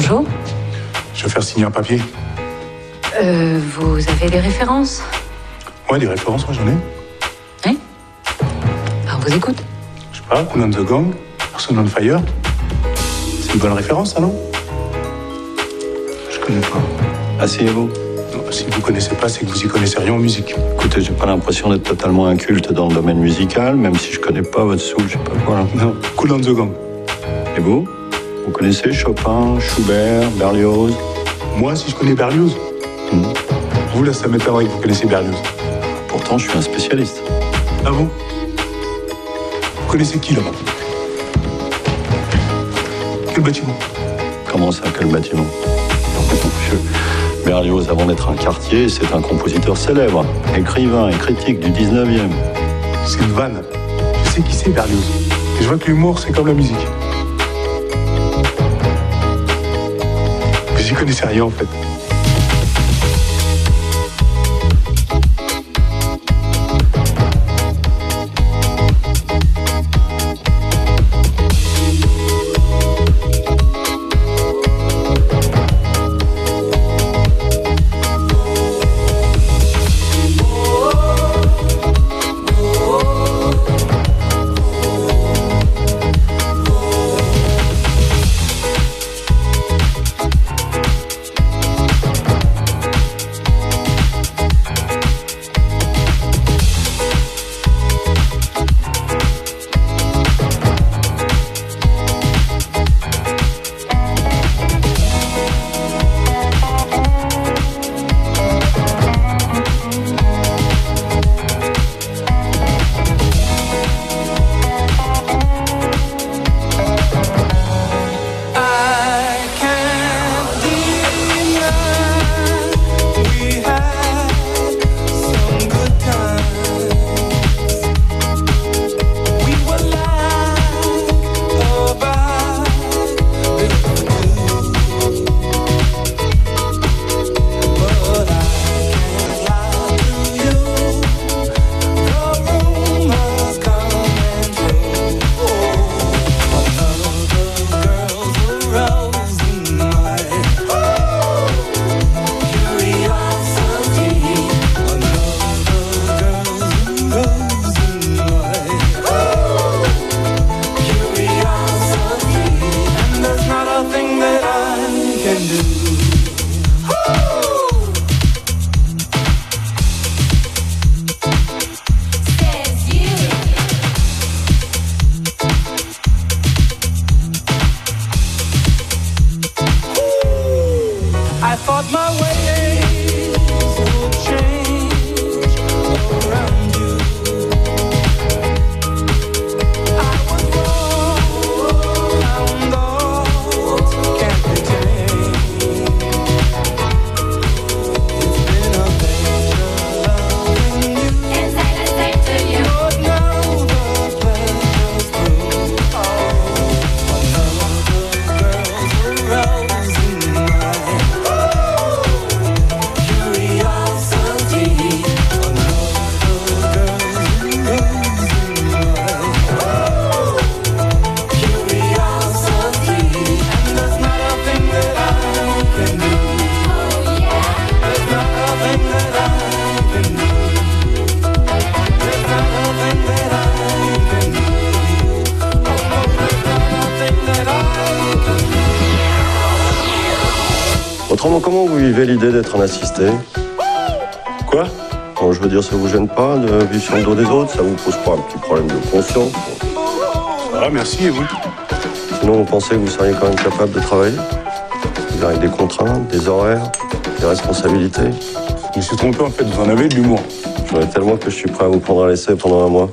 Bonjour. Je vais faire signer un papier. Euh, vous avez des références? Ouais, des références, moi j'en ai. Oui Alors, vous écoute. Je sais pas, Cool and the Gang, Person on Fire. C'est une bonne référence, ça, non? Je connais pas. Asseyez-vous. Si vous connaissez pas, c'est que vous y connaissez rien en musique. Écoutez, j'ai pas l'impression d'être totalement inculte dans le domaine musical, même si je connais pas votre soul, je sais pas quoi. là. Non, Cool and the Gang. Et vous? Vous connaissez Chopin, Schubert, Berlioz? Moi, si je connais Berlioz. Hmm. Vous, là, ça m'étonnerait que vous connaissez Berlioz. Pourtant, je suis un spécialiste. Ah bon? Vous connaissez qui, là-bas Quel bâtiment? Comment ça, quel bâtiment? Berlioz, avant d'être un quartier, c'est un compositeur célèbre, écrivain et critique du 19e. C'est une vanne. Je sais qui c'est, Berlioz. Et je vois que l'humour, c'est comme la musique. Connaissais rien, en fait. Vous vivez l'idée d'être un assisté Quoi Bon, je veux dire, ça vous gêne pas de vivre sur le dos des autres Ça vous pose pas un petit problème de conscience Ah, merci, et vous Sinon, vous pensez que vous seriez quand même capable de travailler avez des contraintes, des horaires, des responsabilités Je me suis trompé, en fait, vous en avez de l'humour. Ai tellement que je suis prêt à vous prendre à l'essai pendant un mois.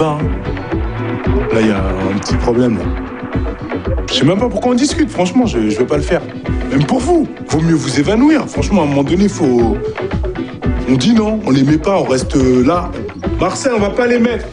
Hein. Là, il y a un petit problème. Je sais même pas pourquoi on discute. Franchement, je, je vais pas le faire. Même pour vous. Vaut mieux vous évanouir. Franchement, à un moment donné, faut. On dit non, on les met pas, on reste euh, là. Marcel, on va pas les mettre.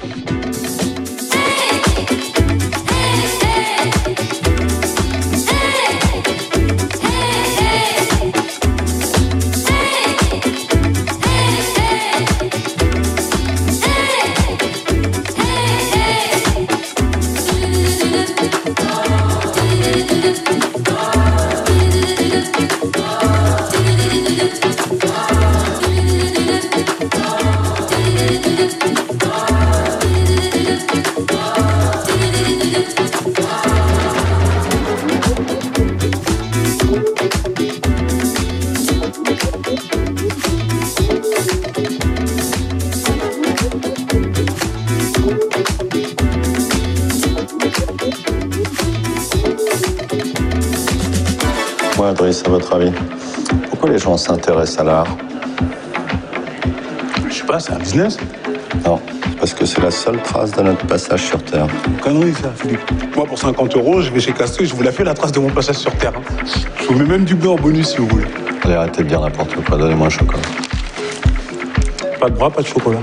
Votre avis, pourquoi les gens s'intéressent à l'art? Je sais pas, c'est un business. Non, parce que c'est la seule trace de notre passage sur Terre. Connerie, ça, Philippe. Moi, pour 50 euros, je vais chez Casto et je vous la fais la trace de mon passage sur Terre. hein. Je vous mets même du beurre en bonus si vous voulez. Allez, arrêtez de dire n'importe quoi, donnez-moi un chocolat. Pas de bras, pas de chocolat.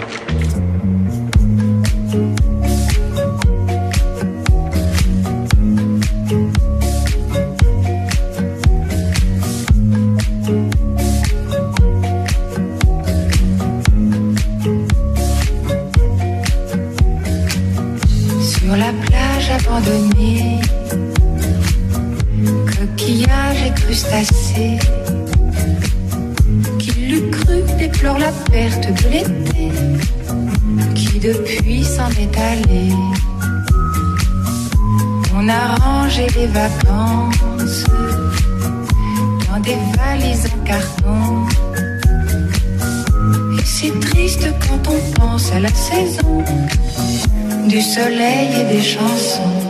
Les vacances dans des valises en carton. Et c'est triste quand on pense à la saison du soleil et des chansons.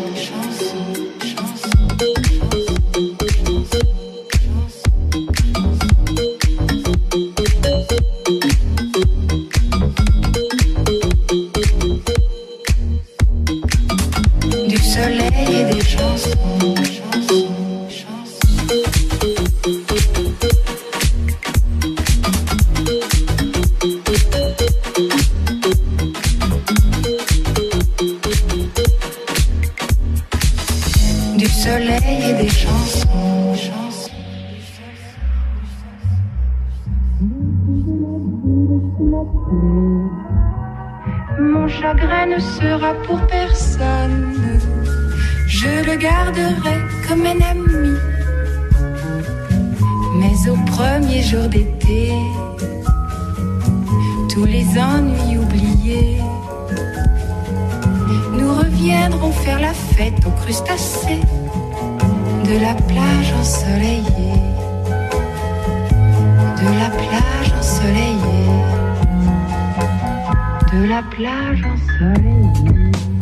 Soleil et des chansons, plage ensoleillée.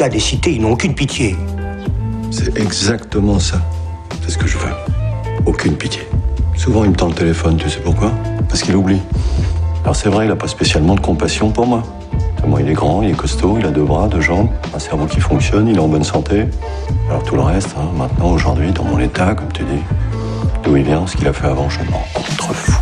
Gars des cités, ils n'ont aucune pitié. C'est exactement ça. C'est ce que je veux. Aucune pitié. Souvent, il me tend le téléphone, tu sais pourquoi? Parce qu'il oublie. Alors c'est vrai, il n'a pas spécialement de compassion pour moi. Moi, il est grand, il est costaud, il a deux bras, deux jambes, un cerveau qui fonctionne, il est en bonne santé. Alors tout le reste, hein, maintenant, aujourd'hui, dans mon état, comme tu dis, d'où il vient, ce qu'il a fait avant, je m'en contrefous.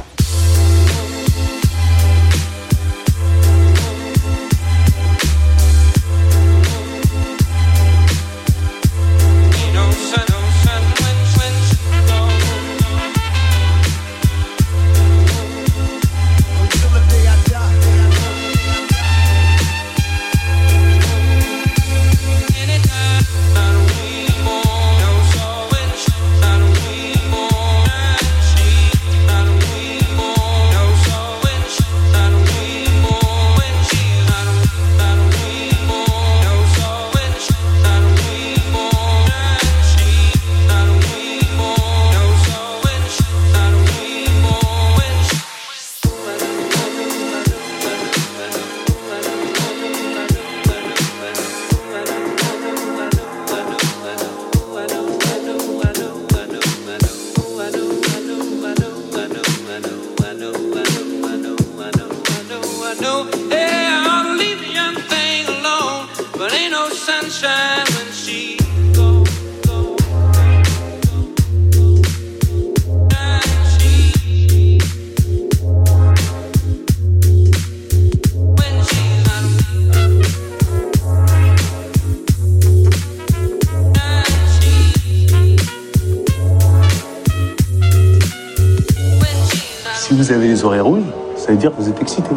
Dire que vous êtes excité.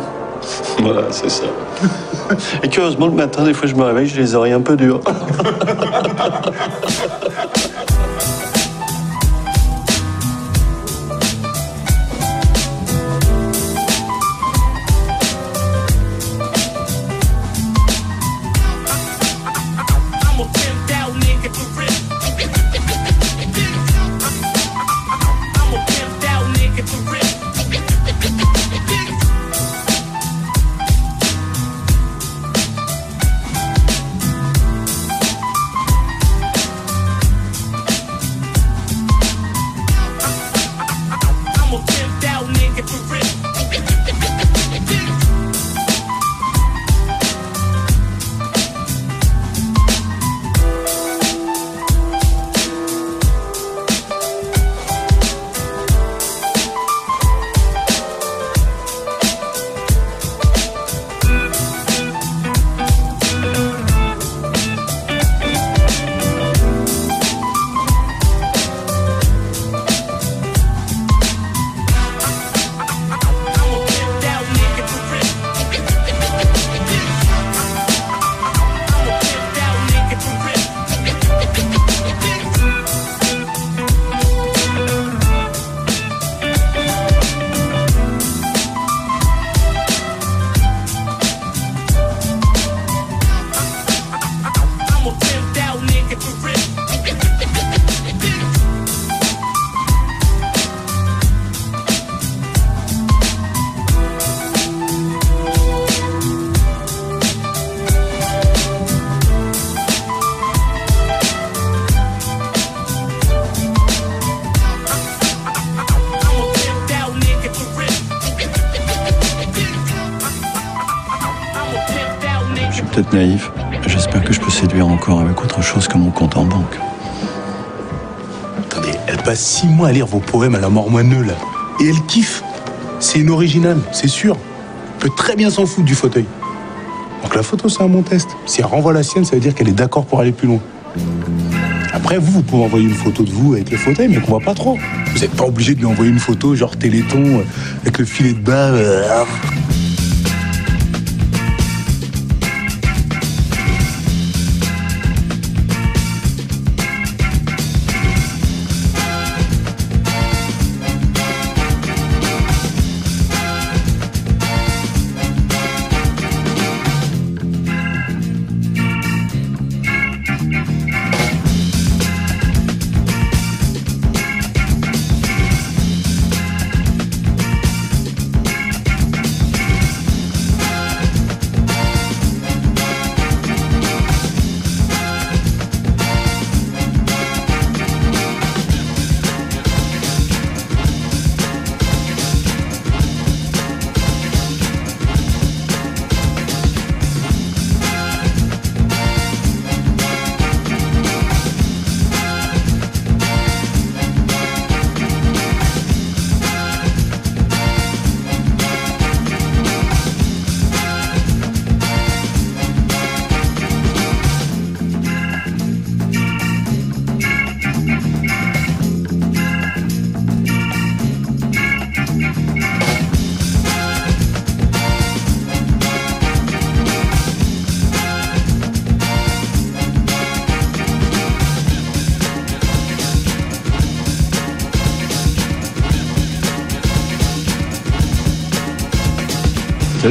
Voilà, c'est ça. Et curieusement, le matin, des fois, je me réveille, j'ai les oreilles un peu dures. simultaneously six mois à lire vos poèmes à la mort moineux, là. Et elle kiffe. C'est une originale, c'est sûr. Peut très bien s'en foutre du fauteuil. Donc la photo, c'est un bon test. Si elle renvoie la sienne, ça veut dire qu'elle est d'accord pour aller plus loin. Après, vous, vous pouvez envoyer une photo de vous avec le fauteuil, mais qu'on voit pas trop. Vous n'êtes pas obligé de lui envoyer une photo genre téléthon euh, avec le filet de bas. euh,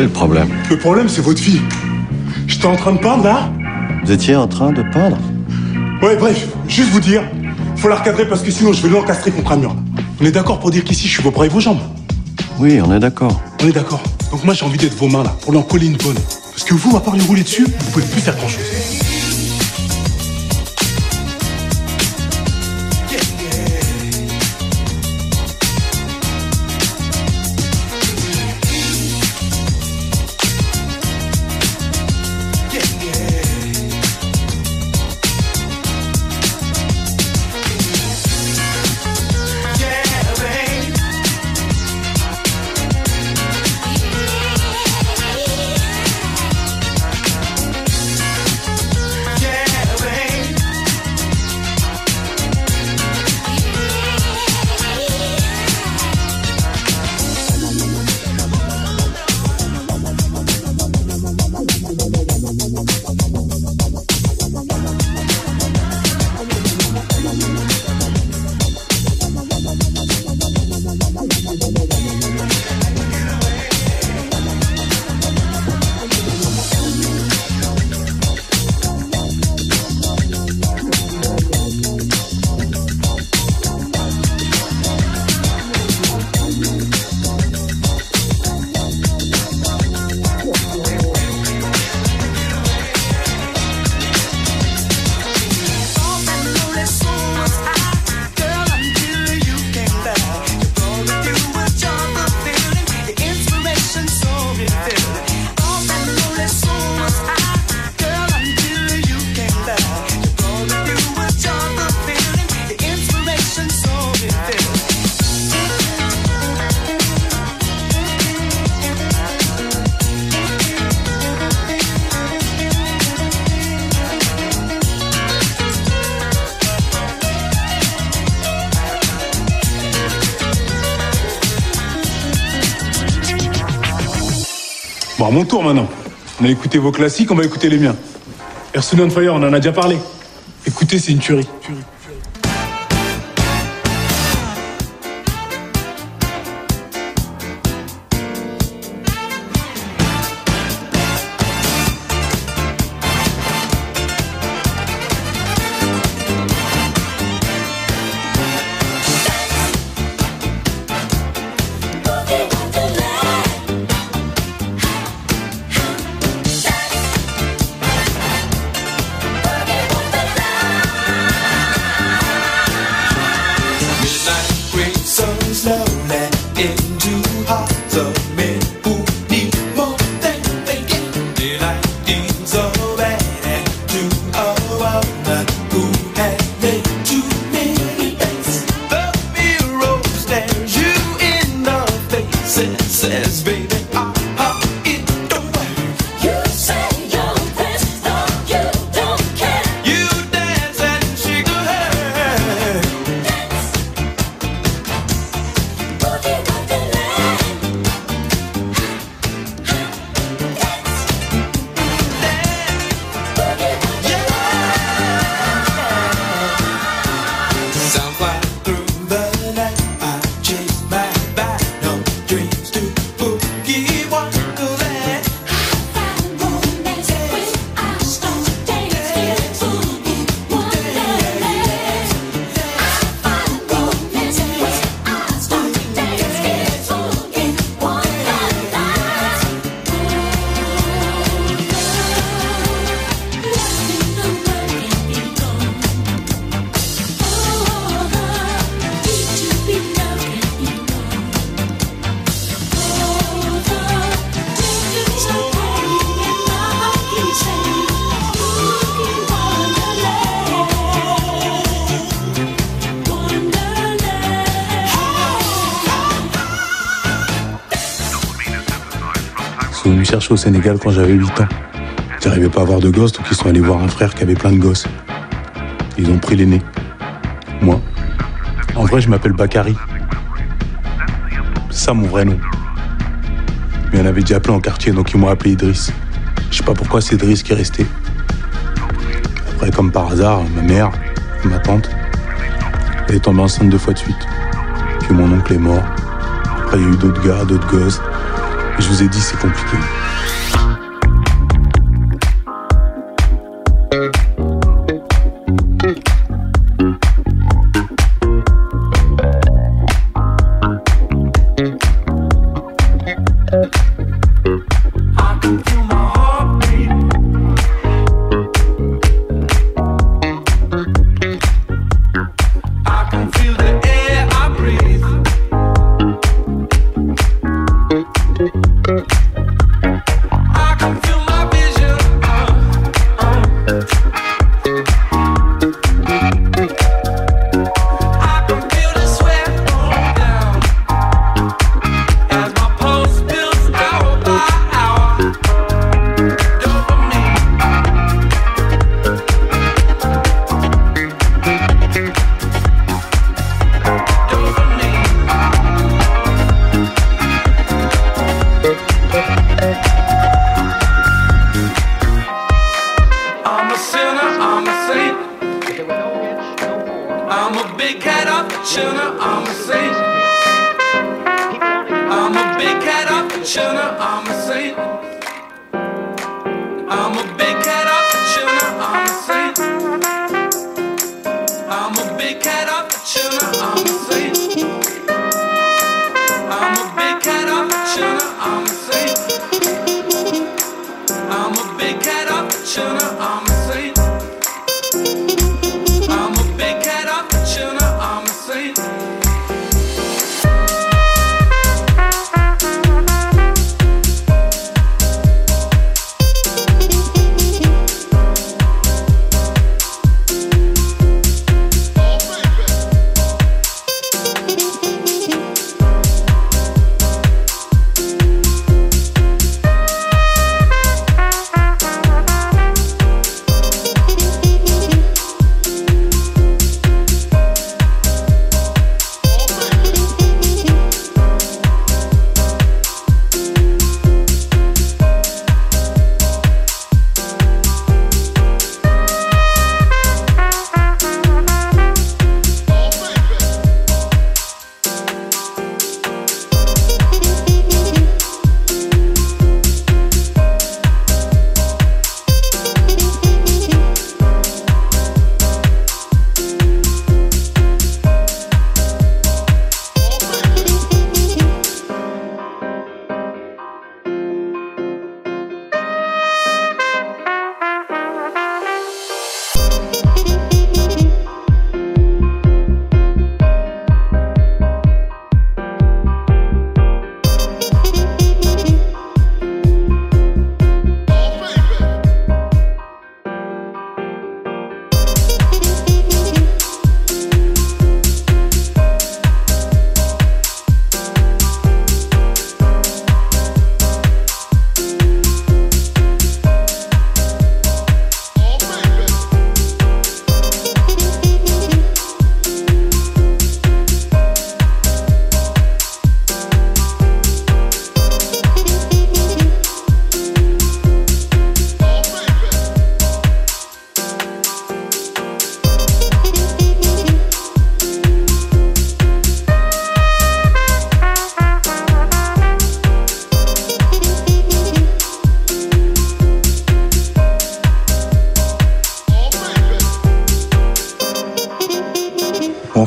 Quel est le problème? Le problème, c'est votre fille. J'étais en train de peindre, là Vous étiez en train de peindre? Ouais, bref, juste vous dire, faut la recadrer parce que sinon je vais l'encastrer contre un mur. On est d'accord pour dire qu'ici, je suis vos bras et vos jambes? Oui, on est d'accord. On est d'accord. Donc moi, j'ai envie d'être vos mains, là, pour lui en coller une bonne. Parce que vous, à part lui rouler dessus, vous pouvez plus faire grand-chose. Bon, à mon tour maintenant. On a écouté vos classiques, on va écouter les miens. Earth Fire, on en a déjà parlé. Écoutez, c'est une tuerie. Chercher au Sénégal quand j'avais 8 ans. J'arrivais pas à avoir de gosses, donc ils sont allés voir un frère qui avait plein de gosses. Ils ont pris l'aîné. Moi. En vrai, je m'appelle Bakary. C'est ça mon vrai nom. Mais en avait déjà plein en quartier, donc ils m'ont appelé Idriss. Je sais pas pourquoi c'est Idriss qui est resté. Après, comme par hasard, ma mère, ma tante, elle est tombée enceinte deux fois de suite. Puis mon oncle est mort. Après, il y a eu d'autres gars, d'autres gosses. Je vous ai dit, c'est compliqué.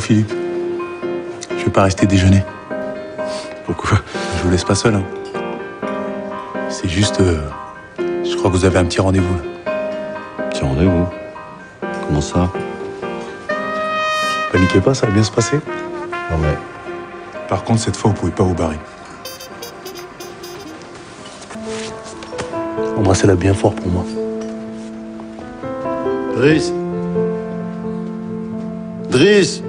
Philippe, je vais pas rester déjeuner. Pourquoi? Je vous laisse pas seul. hein. C'est juste. euh, je crois que vous avez un petit rendez-vous. Petit rendez-vous? Comment ça? Paniquez pas, ça va bien se passer. Non mais. Par contre, cette fois, vous pouvez pas vous barrer. Embrassez-la bien fort pour moi. Driss Driss